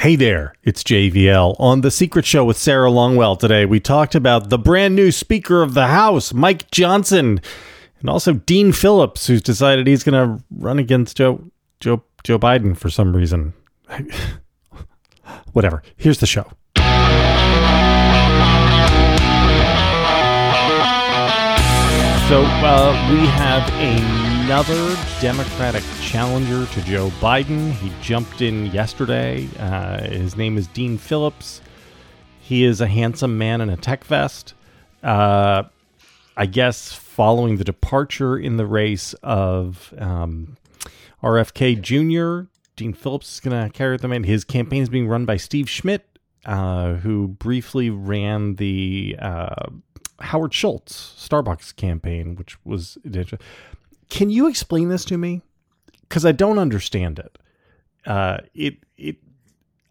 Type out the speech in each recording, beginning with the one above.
Hey there, it's JVL. On The Secret Show with Sarah Longwell today, we talked about the brand new Speaker of the House, Mike Johnson, and also Dean Phillips, who's decided he's going to run against Joe, Joe, Joe Biden for some reason. Whatever. Here's the show. So uh, we have another Democratic challenger to Joe Biden. He jumped in yesterday. Uh, his name is Dean Phillips. He is a handsome man in a tech vest. Uh, I guess following the departure in the race of um, RFK Jr., Dean Phillips is going to carry them in. His campaign is being run by Steve Schmidt, uh, who briefly ran the uh, Howard Schultz Starbucks campaign, which was. Can you explain this to me? Because I don't understand it. Uh, it it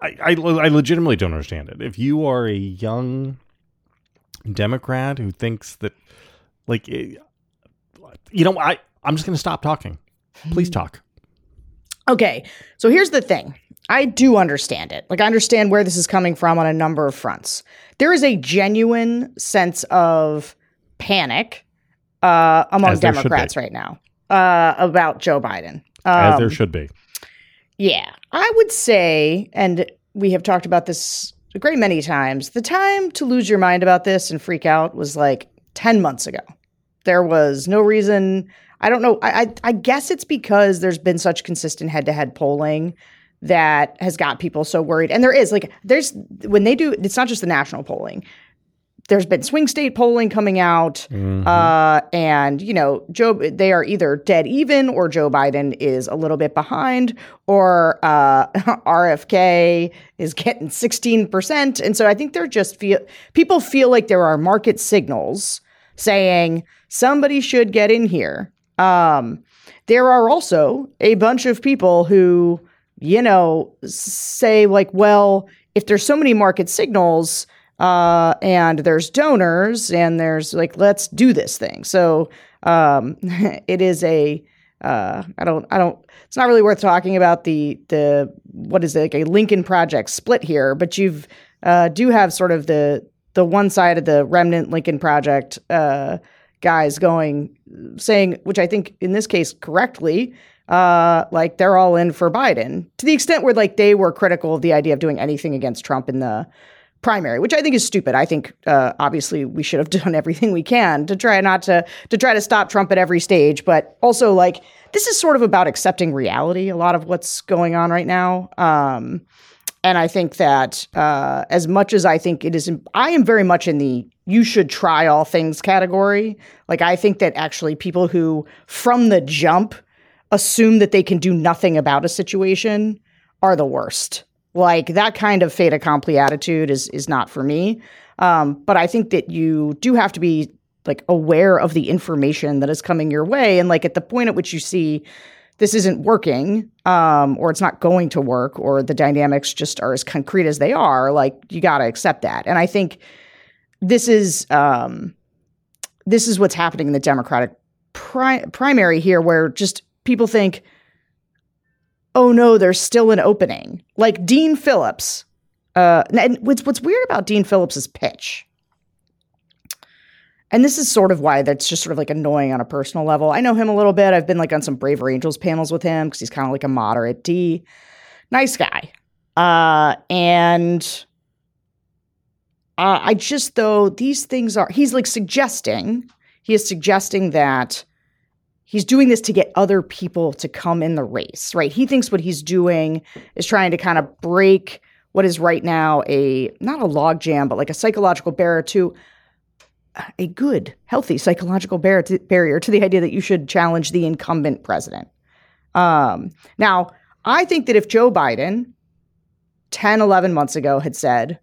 I, I I legitimately don't understand it. If you are a young Democrat who thinks that, like, you know, I I'm just going to stop talking. Please talk. Okay, so here's the thing. I do understand it. Like, I understand where this is coming from on a number of fronts. There is a genuine sense of panic uh, among Democrats right now uh, about Joe Biden. Um, As there um, should be. Yeah. I would say, and we have talked about this a great many times, the time to lose your mind about this and freak out was like 10 months ago. There was no reason. I don't know. I, I, I guess it's because there's been such consistent head to head polling that has got people so worried. And there is like there's when they do it's not just the national polling. There's been swing state polling coming out, mm-hmm. uh, and you know, Joe. They are either dead even, or Joe Biden is a little bit behind, or uh, RFK is getting 16 percent. And so I think they're just feel people feel like there are market signals saying somebody should get in here. Um, there are also a bunch of people who you know, say like, well, if there's so many market signals uh, and there's donors and there's like, let's do this thing. So um, it is a uh, I don't I don't it's not really worth talking about the the what is it like a Lincoln project split here, but you've uh, do have sort of the the one side of the remnant Lincoln project uh, guys going saying, which I think in this case correctly, uh, like they're all in for Biden to the extent where like they were critical of the idea of doing anything against Trump in the primary, which I think is stupid. I think uh, obviously we should have done everything we can to try not to to try to stop Trump at every stage, but also like this is sort of about accepting reality. A lot of what's going on right now. Um, and I think that uh, as much as I think it is, I am very much in the you should try all things category. Like I think that actually people who from the jump assume that they can do nothing about a situation are the worst. Like that kind of fait accompli attitude is is not for me. Um, but I think that you do have to be like aware of the information that is coming your way, and like at the point at which you see this isn't working, um, or it's not going to work, or the dynamics just are as concrete as they are, like you got to accept that. And I think this is um, this is what's happening in the Democratic pri- primary here, where just people think, oh no, there's still an opening. Like Dean Phillips. Uh, and what's, what's weird about Dean Phillips's pitch, and this is sort of why that's just sort of like annoying on a personal level. I know him a little bit. I've been like on some Braver Angels panels with him because he's kind of like a moderate D. Nice guy. Uh, and uh, I just, though, these things are, he's like suggesting, he is suggesting that he's doing this to get other people to come in the race, right? He thinks what he's doing is trying to kind of break what is right now a not a logjam, but like a psychological barrier to a good, healthy psychological barrier to, barrier to the idea that you should challenge the incumbent president. Um, now, I think that if Joe Biden 10, 11 months ago had said,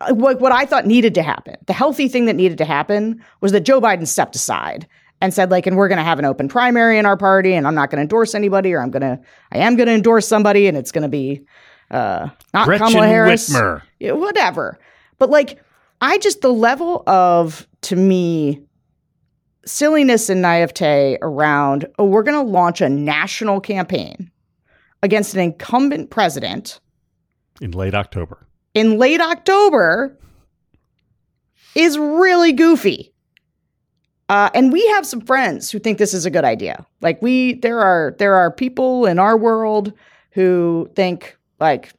uh, what, what I thought needed to happen, the healthy thing that needed to happen was that Joe Biden stepped aside and said like and we're going to have an open primary in our party and i'm not going to endorse anybody or i'm going to i am going to endorse somebody and it's going to be uh not Gretchen kamala harris Whitmer. Yeah, whatever but like i just the level of to me silliness and naivete around oh we're going to launch a national campaign against an incumbent president in late October. in late October is really goofy. Uh, and we have some friends who think this is a good idea. Like we, there are there are people in our world who think like,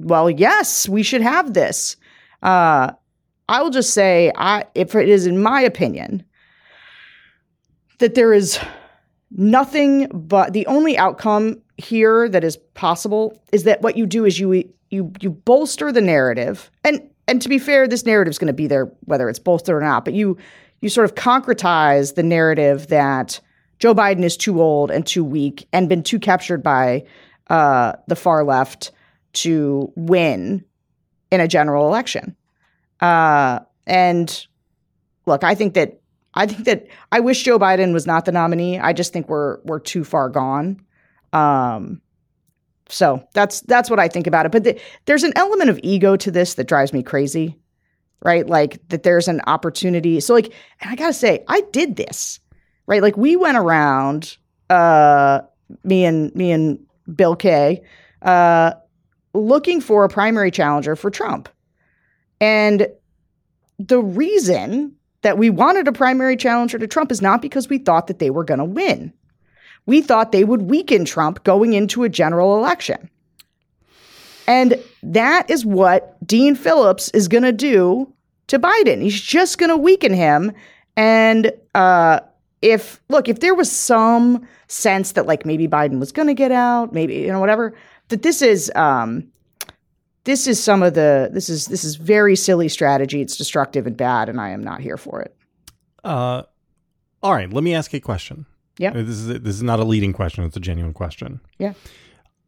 well, yes, we should have this. Uh, I will just say, I if it is in my opinion that there is nothing but the only outcome here that is possible is that what you do is you you you bolster the narrative and and to be fair this narrative is going to be there whether it's bolstered or not but you you sort of concretize the narrative that Joe Biden is too old and too weak and been too captured by uh, the far left to win in a general election. Uh, and look, I think that I think that I wish Joe Biden was not the nominee. I just think we're we're too far gone. Um, so that's that's what I think about it. But the, there's an element of ego to this that drives me crazy, right? Like that there's an opportunity. So like, and I gotta say, I did this, right? Like we went around, uh, me and me and Bill Kay, uh, looking for a primary challenger for Trump, and the reason that we wanted a primary challenger to Trump is not because we thought that they were going to win. We thought they would weaken Trump going into a general election. And that is what Dean Phillips is going to do to Biden. He's just going to weaken him. And uh, if, look, if there was some sense that like maybe Biden was going to get out, maybe, you know, whatever, that this is, um, this is some of the this is this is very silly strategy it's destructive and bad and i am not here for it Uh, all right, let me ask a question. Yeah. This is this is not a leading question; it's a genuine question. Yeah.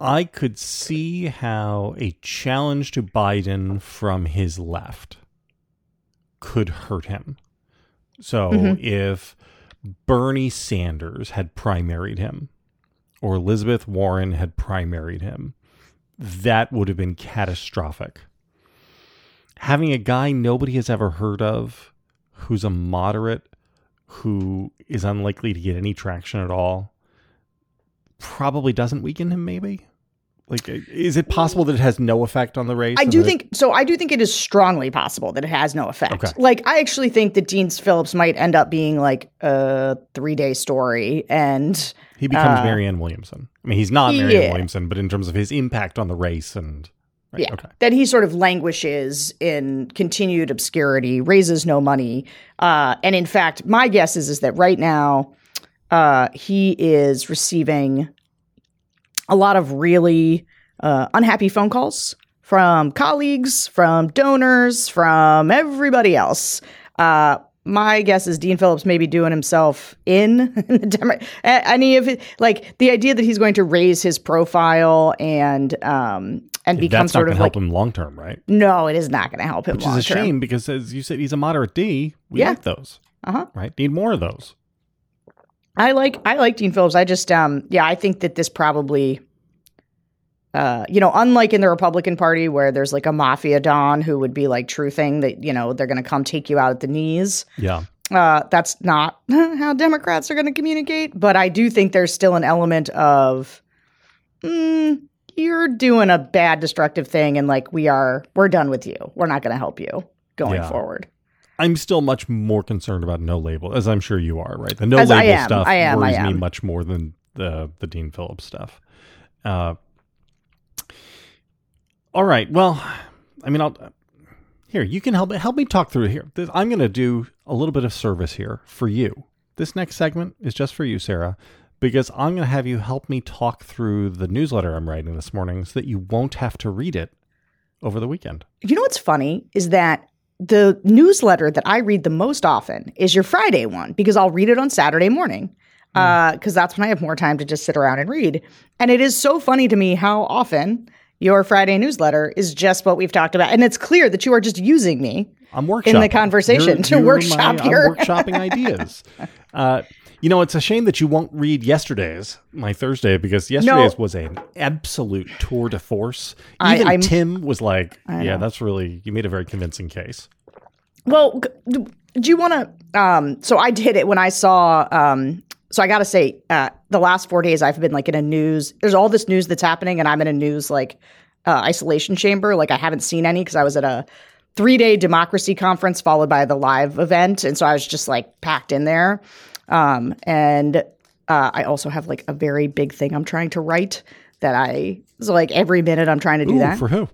I could see how a challenge to Biden from his left could hurt him. So Mhm. if Bernie Sanders had primaried him, or Elizabeth Warren had primaried him, that would have been catastrophic. Having a guy nobody has ever heard of, who's a moderate, who is unlikely to get any traction at all, probably doesn't weaken him, maybe? Like, is it possible that it has no effect on the race? i do think so i do think it is strongly possible that it has no effect Okay. like i actually think that dean phillips might end up being like a three day story and he becomes uh, Marianne Williamson. I mean, he's not Marianne Yeah. Williamson, but in terms of his impact on the race and. Right, Yeah. Okay. that he sort of languishes in continued obscurity, raises no money. Uh, and in fact, my guess is, is that right now uh, he is receiving a lot of really uh, unhappy phone calls from colleagues, from donors, from everybody else. Uh, my guess is Dean Phillips may be doing himself in, in the Demo- any of it, like the idea that he's going to raise his profile and um, and become That's not sort of to like help him long term, right? no, it is not going to help him. Which is a shame because, as you said, he's a moderate D. We Yeah. like those, Uh-huh. right? Need more of those. I like I like Dean Phillips. I just um yeah, I think that this probably uh you know, unlike in the Republican Party where there's like a mafia don who would be like truthing that, you know, they're going to come take you out at the knees. Yeah. Uh that's not how Democrats are going to communicate, but I do think there's still an element of mm, you're doing a bad destructive thing and like we are we're done with you. We're not going to help you going Yeah. forward. I'm still much more concerned about no label, as I'm sure you are, right? The no As label am. stuff I am. I worries me much more than the the Dean Phillips stuff. Uh, all right. Well, I mean, I'll here. You can help help me talk through here. This, I'm going to do a little bit of service here for you. This next segment is just for you, Sarah, because I'm going to have you help me talk through the newsletter I'm writing this morning, so that you won't have to read it over the weekend. You know what's funny is that the newsletter that I read the most often is your Friday one because I'll read it on Saturday morning because that's when I have more time to just sit around and read. And it is so funny to me how often your Friday newsletter is just what we've talked about, and it's clear that you are just using me. I'm workshopping In the conversation You're- to you're workshop my- your- I'm workshopping ideas. Uh, you know, it's a shame that you won't read yesterday's, my Thursday, because yesterday's was an absolute tour de force. Even I'm- Tim was like, "Yeah, that's really you made a very convincing case." Well, do do you want to? Um, so I did it when I saw. Um, so I got to say, uh, the last four days I've been like in a news. There's all this news that's happening, and I'm in a news like uh, isolation chamber. Like I haven't seen any because I was at a three day democracy conference followed by the live event, and so I was just like packed in there. Um, and uh, I also have like a very big thing I'm trying to write that I so like every minute I'm trying to do Ooh, that. for who?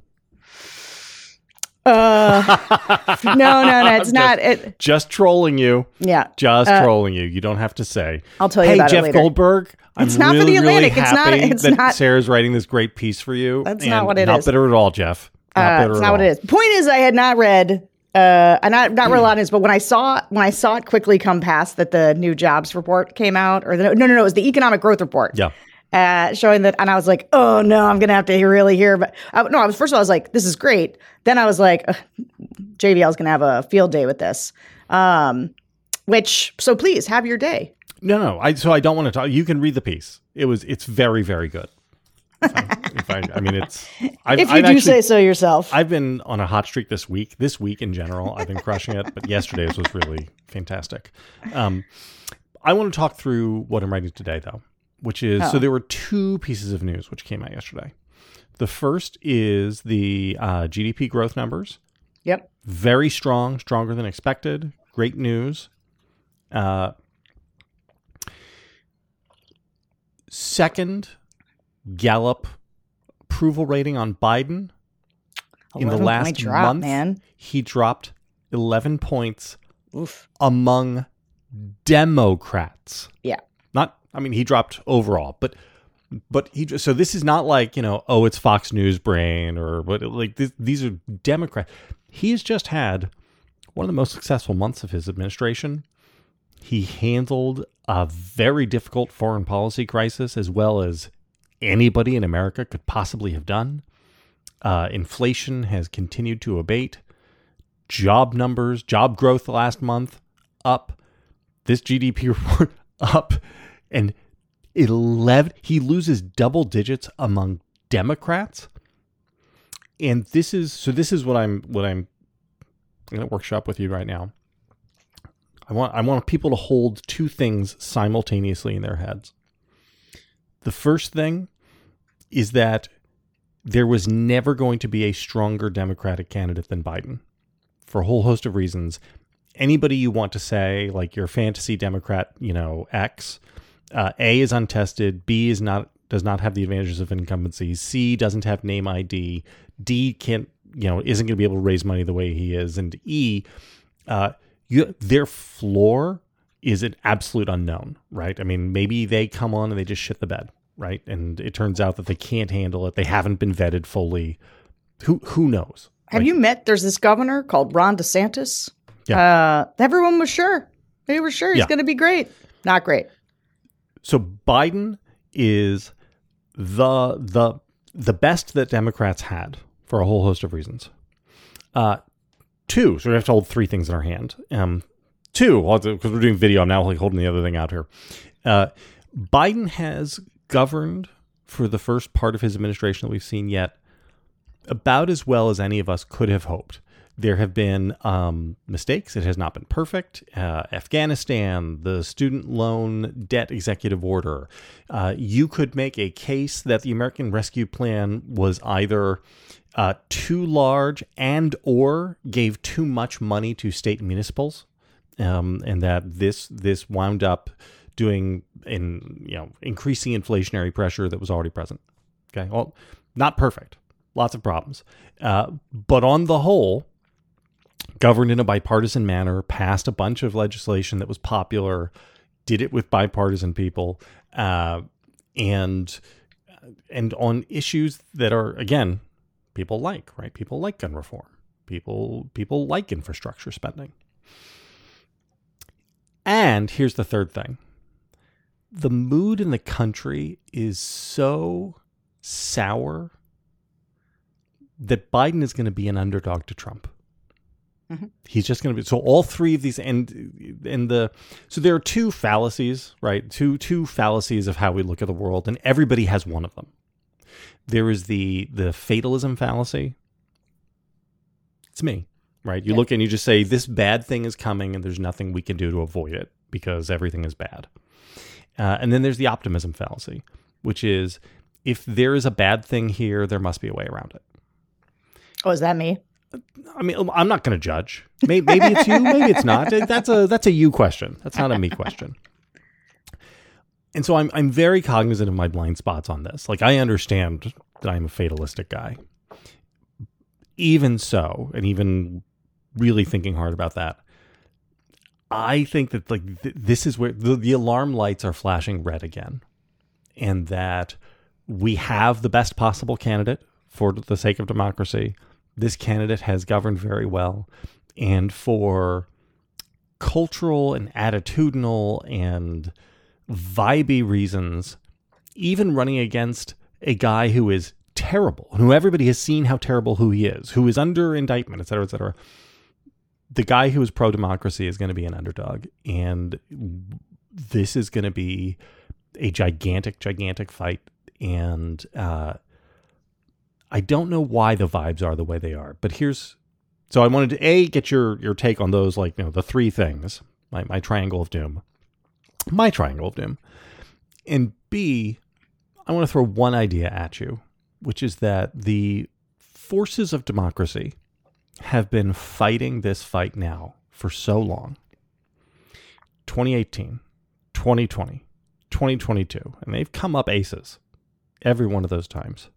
Uh, no, no, no, it's not. It, Just trolling you. yeah, Just trolling you. You don't have to say. I'll tell you hey, about it Jeff. Goldberg. It's I'm not for really, the really Atlantic. It's not- it's that not- Sarah's writing this great piece for you. That's not what it not is. bitter at all, Jeff. Not Uh, bitter it's at not what all. it is. Point is, I had not read. Uh, I not not read a this, but when I saw when I saw it quickly come past that the new jobs report came out, or the no no no, it was the economic growth report. Yeah. uh, showing that, and I was like, "Oh no, I'm gonna have to really hear." But I, no, I was first of all, I was like, "This is great." Then I was like, "Ugh, "JVL's gonna have a field day with this." Um, which, so please have your day. No, no. I so I don't want to talk. You can read the piece. It was. It's very, very good. if I, I mean, it's. I've, if you I've do actually, say so yourself. I've been on a hot streak this week. This week in general, I've been crushing it. But yesterday's was really fantastic. Um, I want to talk through what I'm writing today, though, which is so Oh. there were two pieces of news which came out yesterday. The first is the uh, GDP growth numbers. yep. Very strong, stronger than expected. Great news. Uh, second, Gallup approval rating on Biden in the last drop, month, man. he dropped 11 points Oof. among Democrats. Yeah. Not, I mean, he dropped overall, but, but he, so this is not like, you know, oh, it's Fox News brain or what, like this, these are Democrats. He has just had one of the most successful months of his administration. He handled a very difficult foreign policy crisis as well as anybody in America could possibly have done. Uh, inflation has continued to abate. Job numbers, job growth last month up. This GDP report up. And 11, he loses double digits among Democrats. And this is so this is what I'm what I'm to workshop with you right now. I want I want people to hold two things simultaneously in their heads. The first thing is that there was never going to be a stronger Democratic candidate than Biden for a whole host of reasons. Anybody you want to say, like your fantasy Democrat, you know, X, uh, A is untested, B is not does not have the advantages of incumbency, C doesn't have name ID, D can't, you know, isn't going to be able to raise money the way he is, and E, uh, you, their floor is an absolute unknown, right? I mean, maybe they come on and they just shit the bed, right? And it turns out that they can't handle it. They haven't been vetted fully. Who who knows? Have Like, you met? There's this governor called Ron DeSantis. Yeah. Uh, everyone was sure. They were sure he's Yeah. going to be great. Not great. So Biden is the the the best that Democrats had for a whole host of reasons. Uh, two, so we have to hold three things in our hand. Um, two, because we're doing video, I'm now like holding the other thing out here. Uh, Biden has governed for the first part of his administration that we've seen yet about as well as any of us could have hoped. There have been um, mistakes. It has not been perfect. Uh, Afghanistan, the student loan debt executive order. Uh, you could make a case that the American Rescue Plan was either uh, too large and or gave too much money to state municipals, um, and that this this wound up doing in you know increasing inflationary pressure that was already present. Okay, well, not perfect, lots of problems, uh, but on the whole, governed in a bipartisan manner, passed a bunch of legislation that was popular, did it with bipartisan people, uh, and and on issues that are again people like right? People like gun reform. People people like infrastructure spending. And here's the third thing the mood in the country is so sour that Biden is going to be an underdog to Trump. Mhm. He's just going to be so all three of these and and the so there are two fallacies, right? Two two fallacies of how we look at the world and everybody has one of them. There is the the fatalism fallacy. It's me, right? You Yeah. look and you just say this bad thing is coming and there's nothing we can do to avoid it because everything is bad. Uh, and then there's the optimism fallacy, which is if there is a bad thing here, there must be a way around it. Oh, is that me? I mean, I'm not going to judge. Maybe, maybe it's you, maybe it's not. That's a that's a you question. That's not a me question. And so I'm I'm very cognizant of my blind spots on this. Like I understand that I'm a fatalistic guy. Even so, and even really thinking hard about that, I think that like th- this is where the, the alarm lights are flashing red again, and that we have the best possible candidate for the sake of democracy. This candidate has governed very well, and for cultural and attitudinal and vibey reasons, even running against a guy who is terrible, who everybody has seen how terrible who he is, who is under indictment, et cetera, et cetera. The guy who is pro democracy is going to be an underdog. And this is going to be a gigantic, gigantic fight. And uh, I don't know why the vibes are the way they are, but here's so I wanted to a get your your take on those like you know the three things my my triangle of doom, my triangle of doom, and b I want to throw one idea at you, which is that the forces of democracy have been fighting this fight now for so long 2018, 2020, 2022, and they've come up aces every one of those times.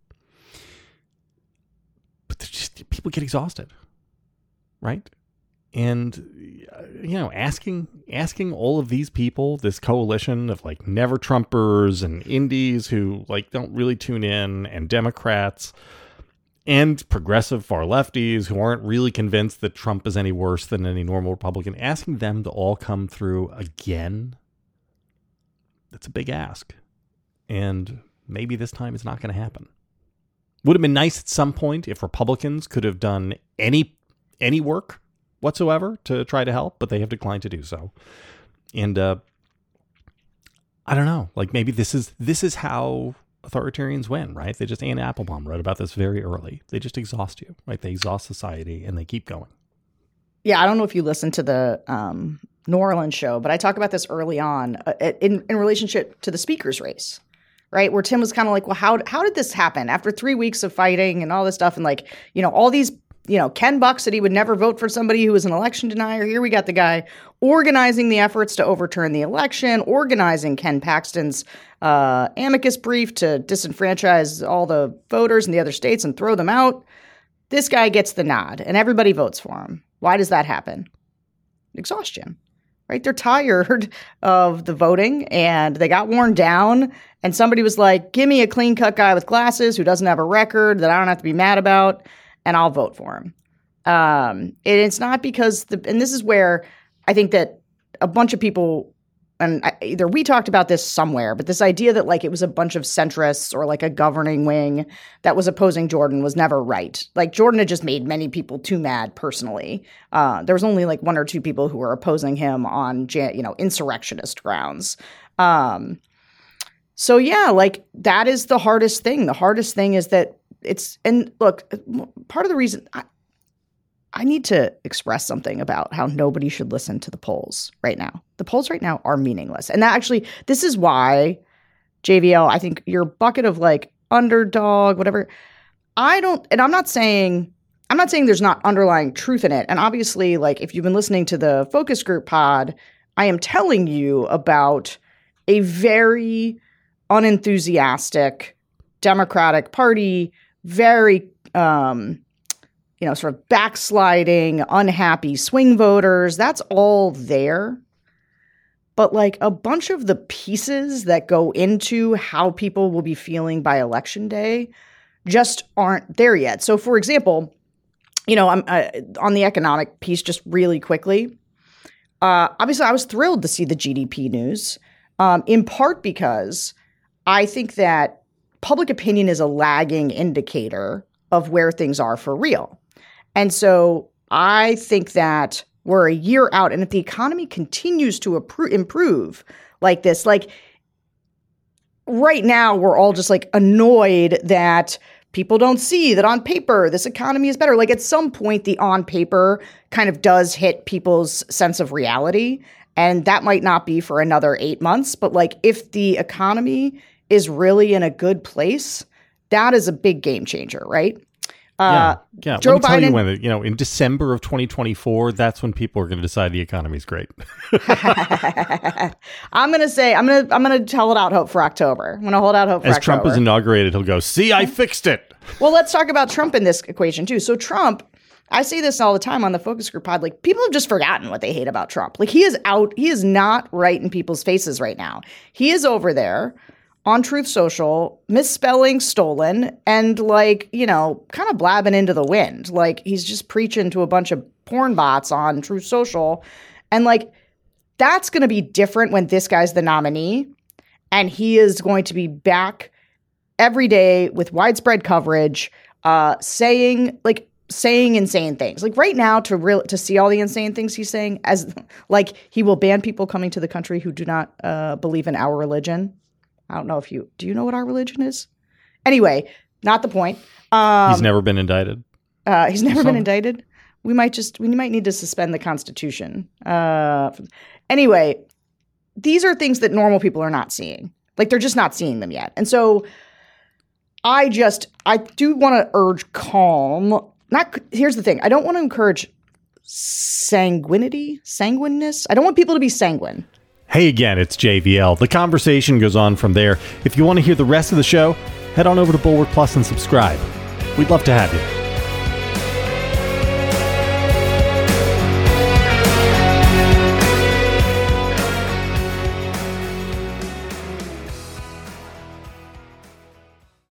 But just, people get exhausted, right? and you know asking asking all of these people this coalition of like never trumpers and indies who like don't really tune in and democrats and progressive far lefties who aren't really convinced that Trump is any worse than any normal Republican, asking them to all come through again, that's a big ask. And maybe this time it's not going to happen. Would have been nice at some point if Republicans could have done any any work whatsoever to try to help, but they have declined to do so. And uh, I don't know, like maybe this is this is how authoritarians win, right? They just Anne Applebaum wrote about this very early. They just exhaust you, right? They exhaust society and they keep going. Yeah, I don't know if you listened to the um, New Orleans show, but I talk about this early on uh, in in relationship to the speaker's race right? Where Tim was kind of like, well, how how did this happen after three weeks of fighting and all this stuff, and like, you know, all these you know, Ken Buck said he would never vote for somebody who was an election denier. Here we got the guy organizing the efforts to overturn the election, organizing Ken Paxton's uh, amicus brief to disenfranchise all the voters in the other states and throw them out. This guy gets the nod and everybody votes for him. Why does that happen? Exhaustion, right? They're tired of the voting and they got worn down. And somebody was like, give me a clean cut guy with glasses who doesn't have a record that I don't have to be mad about and I'll vote for him. Um, and it's not because the, and this is where I think that a bunch of people, and I, either we talked about this somewhere, but this idea that like it was a bunch of centrists or like a governing wing that was opposing Jordan was never right. Like Jordan had just made many people too mad personally. Uh, there was only like one or two people who were opposing him on, you know, insurrectionist grounds. Um, so yeah, like that is the hardest thing. The hardest thing is that it's and look, part of the reason I, I need to express something about how nobody should listen to the polls right now. The polls right now are meaningless. And that actually, this is why JVL, I think your bucket of like underdog, whatever, I don't, and I'm not saying, I'm not saying there's not underlying truth in it. And obviously, like if you've been listening to the focus group pod, I am telling you about a very unenthusiastic Democratic Party very um, you know, sort of backsliding, unhappy swing voters. That's all there. But like a bunch of the pieces that go into how people will be feeling by election day just aren't there yet. So, for example, you know, I'm uh, on the economic piece just really quickly. Uh, obviously, I was thrilled to see the GDP news, um, in part because I think that public opinion is a lagging indicator of where things are for real. And so I think that we're a year out, and if the economy continues to improve like this, like right now, we're all just like annoyed that people don't see that on paper this economy is better. Like at some point, the on paper kind of does hit people's sense of reality. And that might not be for another eight months, but like if the economy is really in a good place, that is a big game changer, right? Uh, yeah, yeah. Joe Let me Biden, tell you when, you know, in December of 2024, that's when people are going to decide the economy is great. I'm going to say, I'm going to, I'm going to hold out hope for October. I'm going to hold out hope for As. Trump is inaugurated, he'll go, see, I fixed it. well, let's talk about Trump in this equation too. So Trump, I say this all the time on the focus group pod. Like people have just forgotten what they hate about Trump. Like he is out, he is not right in people's faces right now. He is over there on Truth Social, misspelling stolen and like, you know, kind of blabbing into the wind. Like he's just preaching to a bunch of porn bots on Truth Social. And like that's going to be different when this guy's the nominee and he is going to be back every day with widespread coverage uh saying like saying insane things. Like right now to real to see all the insane things he's saying as like he will ban people coming to the country who do not uh, believe in our religion. I don't know if you do you know what our religion is? Anyway, not the point. Um, he's never been indicted. Uh, he's never been indicted. We might just we might need to suspend the Constitution. Uh, anyway, these are things that normal people are not seeing. Like they're just not seeing them yet. And so I just I do want to urge calm. Not here's the thing. I don't want to encourage sanguinity, sanguineness. I don't want people to be sanguine. Hey again, it's JVL. The conversation goes on from there. If you want to hear the rest of the show, head on over to Bulwark Plus and subscribe. We'd love to have you.